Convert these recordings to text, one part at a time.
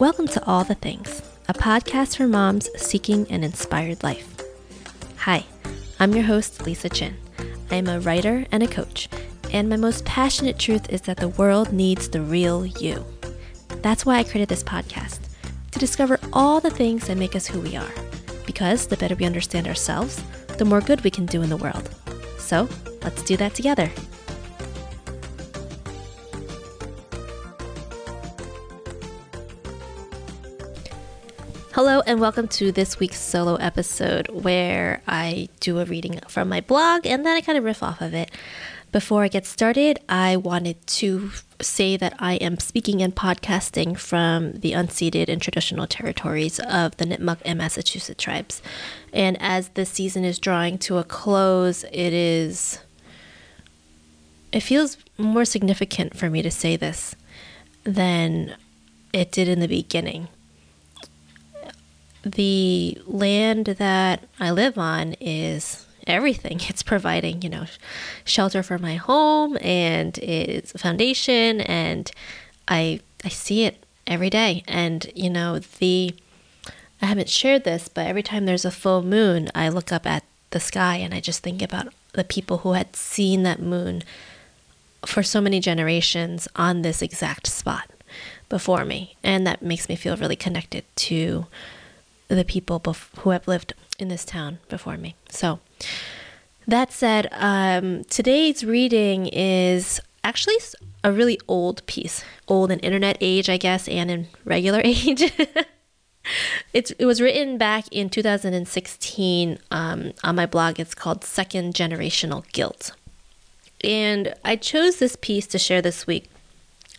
Welcome to All the Things, a podcast for moms seeking an inspired life. Hi, I'm your host, Lisa Chin. I am a writer and a coach, and my most passionate truth is that the world needs the real you. That's why I created this podcast to discover all the things that make us who we are. Because the better we understand ourselves, the more good we can do in the world. So let's do that together. Hello, and welcome to this week's solo episode where I do a reading from my blog and then I kind of riff off of it. Before I get started, I wanted to say that I am speaking and podcasting from the unceded and traditional territories of the Nipmuc and Massachusetts tribes. And as this season is drawing to a close, it is. It feels more significant for me to say this than it did in the beginning the land that I live on is everything. It's providing, you know, shelter for my home and it's a foundation and I I see it every day. And, you know, the I haven't shared this, but every time there's a full moon, I look up at the sky and I just think about the people who had seen that moon for so many generations on this exact spot before me. And that makes me feel really connected to the people bef- who have lived in this town before me. So, that said, um, today's reading is actually a really old piece, old in internet age, I guess, and in regular age. it's, it was written back in 2016 um, on my blog. It's called Second Generational Guilt. And I chose this piece to share this week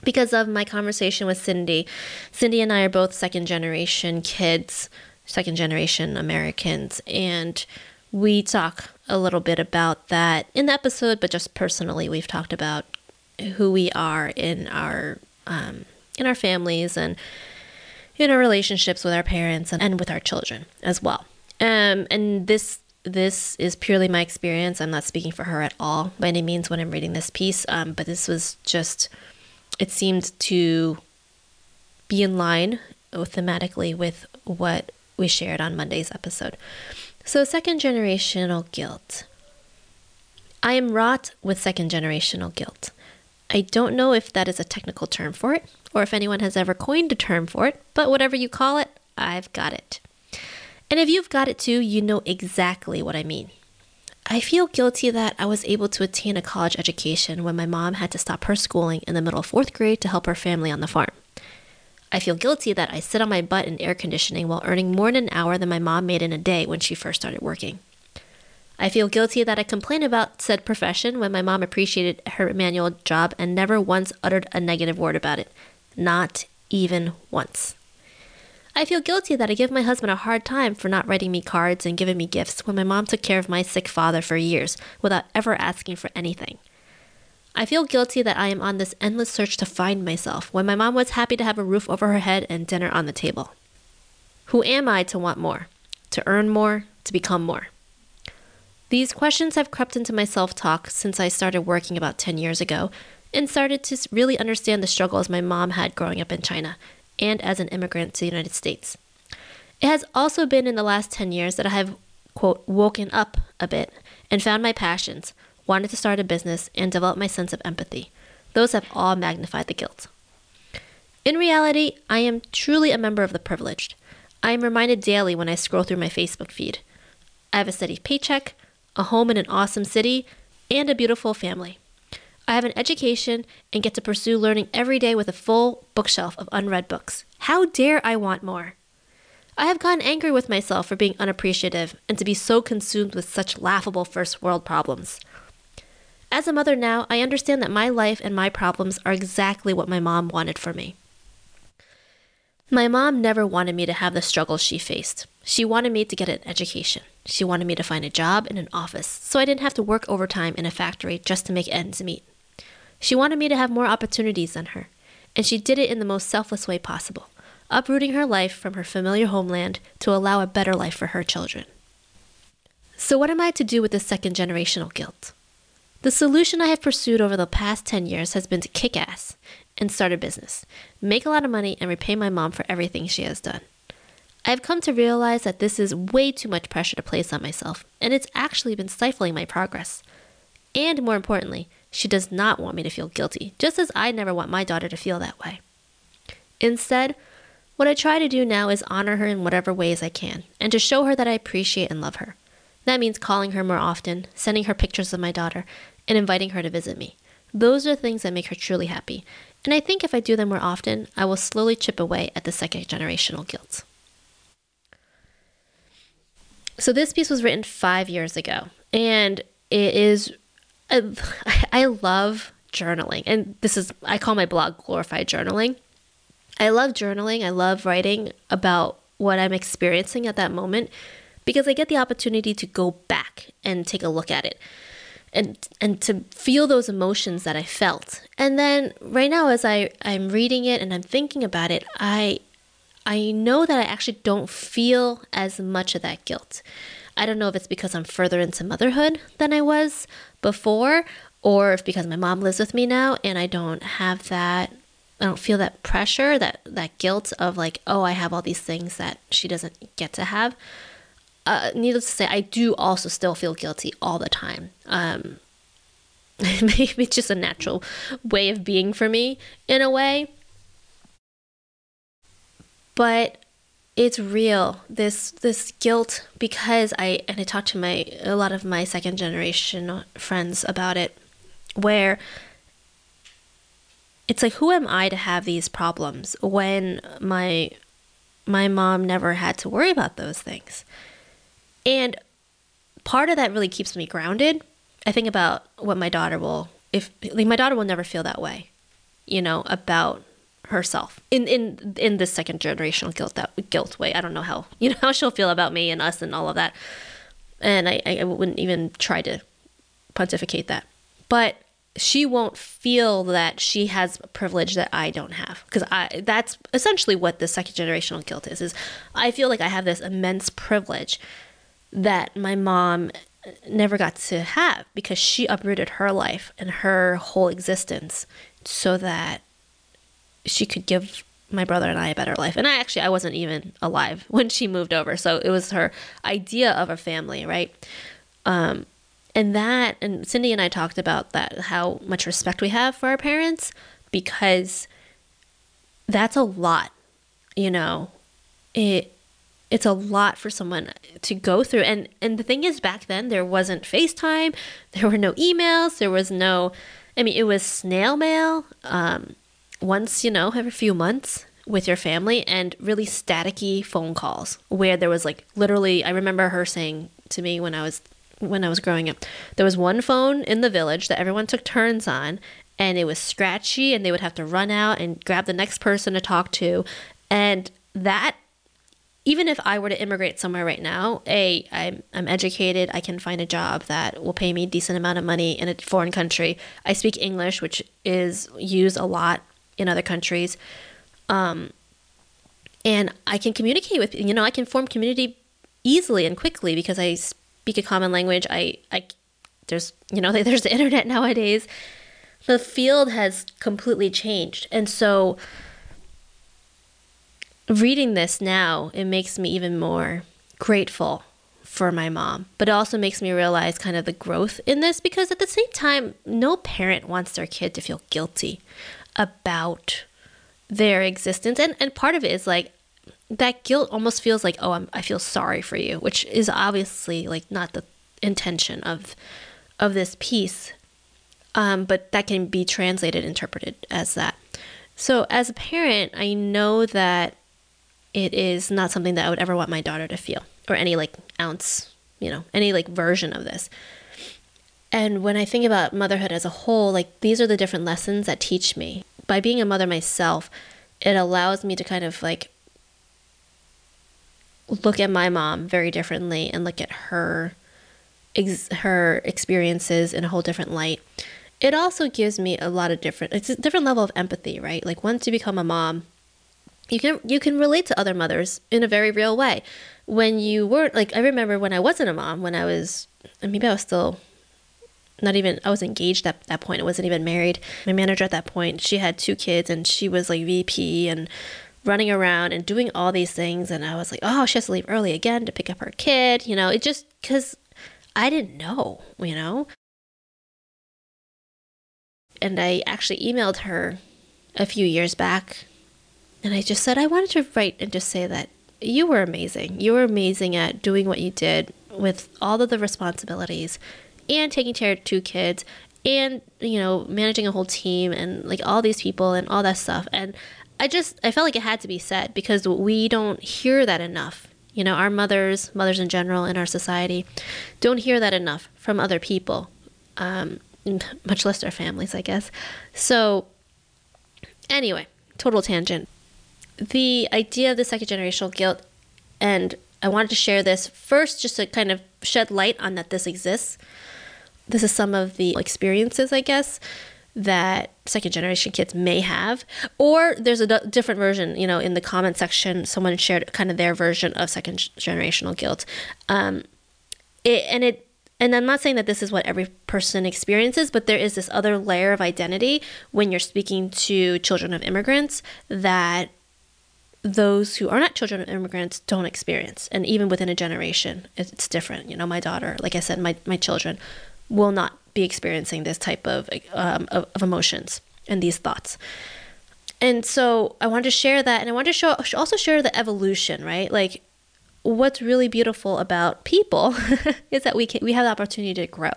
because of my conversation with Cindy. Cindy and I are both second generation kids second generation Americans. And we talk a little bit about that in the episode, but just personally, we've talked about who we are in our um, in our families and in our relationships with our parents and, and with our children as well. Um, and this this is purely my experience. I'm not speaking for her at all by any means when I'm reading this piece. Um, but this was just it seemed to be in line thematically with what we shared on Monday's episode. So, second generational guilt. I am wrought with second generational guilt. I don't know if that is a technical term for it or if anyone has ever coined a term for it, but whatever you call it, I've got it. And if you've got it too, you know exactly what I mean. I feel guilty that I was able to attain a college education when my mom had to stop her schooling in the middle of fourth grade to help her family on the farm. I feel guilty that I sit on my butt in air conditioning while earning more in an hour than my mom made in a day when she first started working. I feel guilty that I complain about said profession when my mom appreciated her manual job and never once uttered a negative word about it. Not even once. I feel guilty that I give my husband a hard time for not writing me cards and giving me gifts when my mom took care of my sick father for years without ever asking for anything. I feel guilty that I am on this endless search to find myself when my mom was happy to have a roof over her head and dinner on the table. Who am I to want more? To earn more? To become more? These questions have crept into my self talk since I started working about 10 years ago and started to really understand the struggles my mom had growing up in China and as an immigrant to the United States. It has also been in the last 10 years that I have, quote, woken up a bit and found my passions, wanted to start a business, and develop my sense of empathy. Those have all magnified the guilt. In reality, I am truly a member of the privileged. I am reminded daily when I scroll through my Facebook feed. I have a steady paycheck, a home in an awesome city, and a beautiful family. I have an education and get to pursue learning every day with a full bookshelf of unread books. How dare I want more? I have gotten angry with myself for being unappreciative and to be so consumed with such laughable first world problems. As a mother now, I understand that my life and my problems are exactly what my mom wanted for me. My mom never wanted me to have the struggles she faced. She wanted me to get an education. She wanted me to find a job in an office so I didn't have to work overtime in a factory just to make ends meet. She wanted me to have more opportunities than her, and she did it in the most selfless way possible, uprooting her life from her familiar homeland to allow a better life for her children. So, what am I to do with this second generational guilt? The solution I have pursued over the past 10 years has been to kick ass and start a business, make a lot of money, and repay my mom for everything she has done. I've come to realize that this is way too much pressure to place on myself, and it's actually been stifling my progress. And more importantly, she does not want me to feel guilty, just as I never want my daughter to feel that way. Instead, what I try to do now is honor her in whatever ways I can, and to show her that I appreciate and love her. That means calling her more often, sending her pictures of my daughter, and inviting her to visit me. Those are things that make her truly happy, and I think if I do them more often, I will slowly chip away at the second generational guilt. So, this piece was written five years ago, and it is uh, I love journaling, and this is I call my blog glorified journaling. I love journaling. I love writing about what I'm experiencing at that moment because I get the opportunity to go back and take a look at it and and to feel those emotions that I felt. And then right now as I I'm reading it and I'm thinking about it, I I know that I actually don't feel as much of that guilt. I don't know if it's because I'm further into motherhood than I was before, or if because my mom lives with me now and I don't have that I don't feel that pressure, that that guilt of like, oh, I have all these things that she doesn't get to have. Uh, needless to say, I do also still feel guilty all the time. Um, maybe it's just a natural way of being for me in a way. But it's real this this guilt because i and i talked to my a lot of my second generation friends about it where it's like who am i to have these problems when my my mom never had to worry about those things and part of that really keeps me grounded. I think about what my daughter will if like my daughter will never feel that way you know about herself in in in this second generational guilt that guilt way. I don't know how you know how she'll feel about me and us and all of that, and I I wouldn't even try to pontificate that, but she won't feel that she has privilege that I don't have because I that's essentially what the second generational guilt is is I feel like I have this immense privilege that my mom never got to have because she uprooted her life and her whole existence so that she could give my brother and I a better life. And I actually I wasn't even alive when she moved over. So it was her idea of a family, right? Um and that and Cindy and I talked about that how much respect we have for our parents because that's a lot, you know. It it's a lot for someone to go through and and the thing is back then there wasn't FaceTime, there were no emails, there was no I mean it was snail mail. Um once, you know, every few months with your family and really staticky phone calls where there was like literally I remember her saying to me when I was when I was growing up, there was one phone in the village that everyone took turns on and it was scratchy and they would have to run out and grab the next person to talk to and that even if I were to immigrate somewhere right now, a I'm I'm educated, I can find a job that will pay me a decent amount of money in a foreign country. I speak English, which is used a lot in other countries. Um, and I can communicate with, you know, I can form community easily and quickly because I speak a common language. I, I, there's, you know, there's the internet nowadays. The field has completely changed. And so reading this now, it makes me even more grateful for my mom, but it also makes me realize kind of the growth in this because at the same time, no parent wants their kid to feel guilty about their existence. And and part of it is like that guilt almost feels like oh I'm, i feel sorry for you which is obviously like not the intention of of this piece um, but that can be translated interpreted as that. So as a parent i know that it is not something that i would ever want my daughter to feel or any like ounce you know any like version of this and when I think about motherhood as a whole, like these are the different lessons that teach me. By being a mother myself, it allows me to kind of like look at my mom very differently and look at her ex- her experiences in a whole different light. It also gives me a lot of different it's a different level of empathy, right? Like once you become a mom, you can you can relate to other mothers in a very real way. When you weren't like I remember when I wasn't a mom, when I was maybe I was still not even I was engaged at that point. I wasn't even married. My manager at that point, she had two kids and she was like VP and running around and doing all these things and I was like, "Oh, she has to leave early again to pick up her kid." You know, it just cuz I didn't know, you know. And I actually emailed her a few years back and I just said I wanted to write and just say that you were amazing. You were amazing at doing what you did with all of the responsibilities and taking care of two kids and you know managing a whole team and like all these people and all that stuff. And i just i felt like it had to be said because we don't hear that enough. You know our mothers mothers in general in our society don't hear that enough from other people um, much less their families i guess. So anyway total tangent the idea of the second generational guilt and i wanted to share this first just to kind of shed light on that this exists this is some of the experiences, I guess, that second generation kids may have. Or there's a d- different version, you know, in the comment section, someone shared kind of their version of second generational guilt. Um, it, and it, and I'm not saying that this is what every person experiences, but there is this other layer of identity when you're speaking to children of immigrants that those who are not children of immigrants don't experience. And even within a generation, it's different. You know, my daughter, like I said, my, my children will not be experiencing this type of, um, of, of emotions and these thoughts. And so I wanted to share that, and I wanted to show also share the evolution, right? Like what's really beautiful about people is that we can we have the opportunity to grow.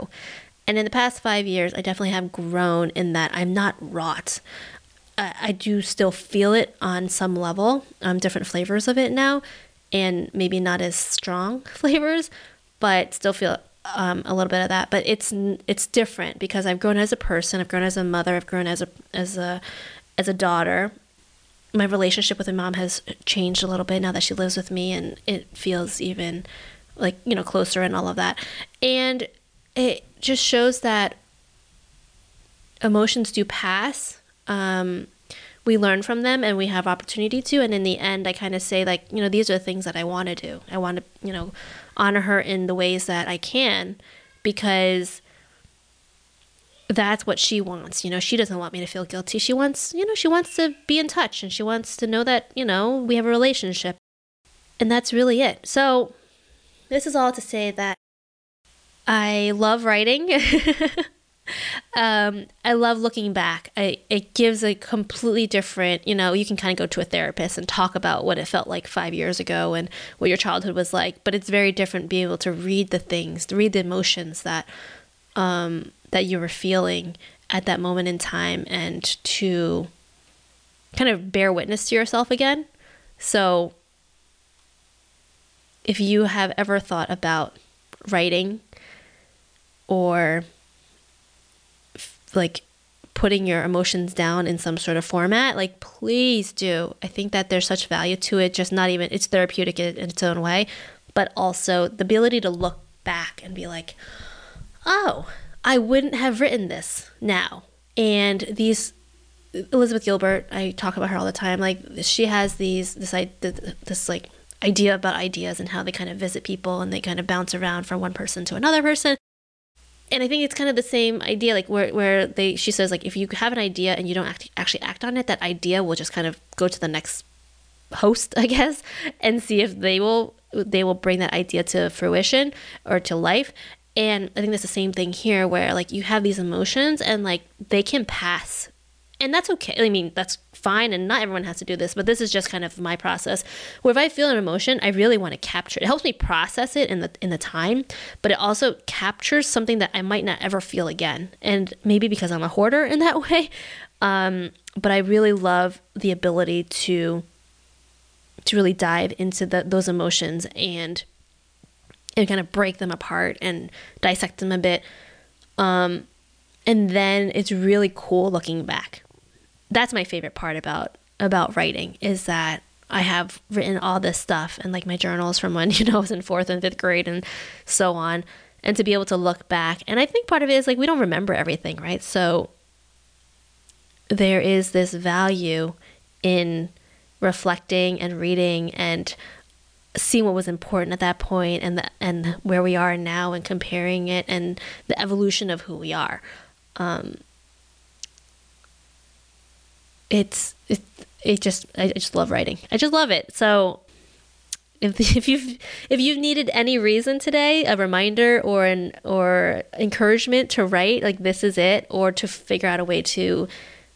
And in the past five years, I definitely have grown in that I'm not rot. I, I do still feel it on some level, um, different flavors of it now, and maybe not as strong flavors, but still feel um, a little bit of that, but it's it's different because I've grown as a person, I've grown as a mother, I've grown as a as a as a daughter. My relationship with my mom has changed a little bit now that she lives with me, and it feels even like you know closer and all of that, and it just shows that emotions do pass. Um, we learn from them and we have opportunity to. And in the end i kind of say like you know these are the things that i want to do. I want to you know honor her in the ways that i can because that's what she wants. You know she doesn't want me to feel guilty. She wants you know she wants to be in touch and she wants to know that you know we have a relationship. And that's really it. So this is all to say that i love writing um, I love looking back. I, it gives a completely different, you know, you can kind of go to a therapist and talk about what it felt like five years ago and what your childhood was like, but it's very different being able to read the things, to read the emotions that, um, that you were feeling at that moment in time and to kind of bear witness to yourself again. So if you have ever thought about writing or like putting your emotions down in some sort of format, like please do. I think that there's such value to it, just not even it's therapeutic in, its own way, but also the ability to look back and be like, "Oh, I wouldn't have written this now." And these Elizabeth Gilbert, I talk about her all the time. Like she has these this this like idea about ideas and how they kind of visit people and they kind of bounce around from one person to another person and I think it's kind of the same idea, like where where they she says like if you have an idea and you don't act, actually act on it, that idea will just kind of go to the next host, I guess, and see if they will they will bring that idea to fruition or to life. And I think that's the same thing here, where like you have these emotions and like they can pass, and that's okay. I mean, that's fine and not everyone has to do this but this is just kind of my process. Where if i feel an emotion i really want to capture it. It helps me process it in the in the time but it also captures something that i might not ever feel again. And maybe because i'm a hoarder in that way um, but i really love the ability to to really dive into the, those emotions and and kind of break them apart and dissect them a bit. Um, and then it's really cool looking back that's my favorite part about about writing is that I have written all this stuff and like my journals from when you know I was in fourth and fifth grade and so on, and to be able to look back. And I think part of it is like we don't remember everything, right? So there is this value in reflecting and reading and seeing what was important at that point and the, and where we are now and comparing it and the evolution of who we are. Um, it's it, it just I just love writing. I just love it. So if if you've if you've needed any reason today, a reminder or an or encouragement to write, like this is it, or to figure out a way to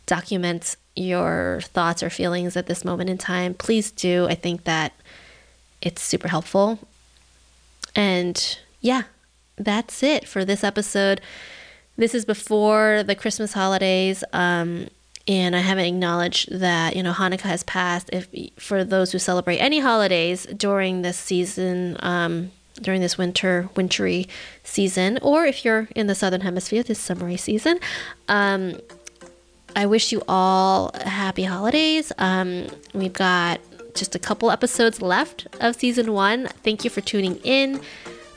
document your thoughts or feelings at this moment in time, please do. I think that it's super helpful. And yeah, that's it for this episode. This is before the Christmas holidays. Um, and I haven't acknowledged that you know Hanukkah has passed. If for those who celebrate any holidays during this season, um, during this winter wintry season, or if you're in the southern hemisphere, this summery season, um, I wish you all happy holidays. Um, we've got just a couple episodes left of season one. Thank you for tuning in.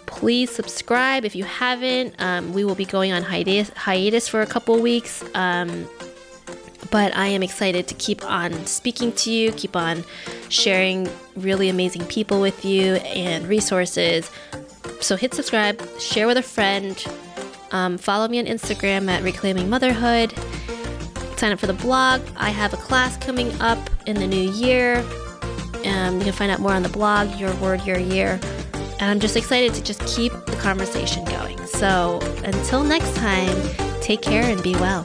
Please subscribe if you haven't. Um, we will be going on hiatus, hiatus for a couple weeks. Um, but I am excited to keep on speaking to you, keep on sharing really amazing people with you and resources. So hit subscribe, share with a friend, um, follow me on Instagram at Reclaiming Motherhood, sign up for the blog. I have a class coming up in the new year. Um, you can find out more on the blog, Your Word, Your Year. And I'm just excited to just keep the conversation going. So until next time, take care and be well.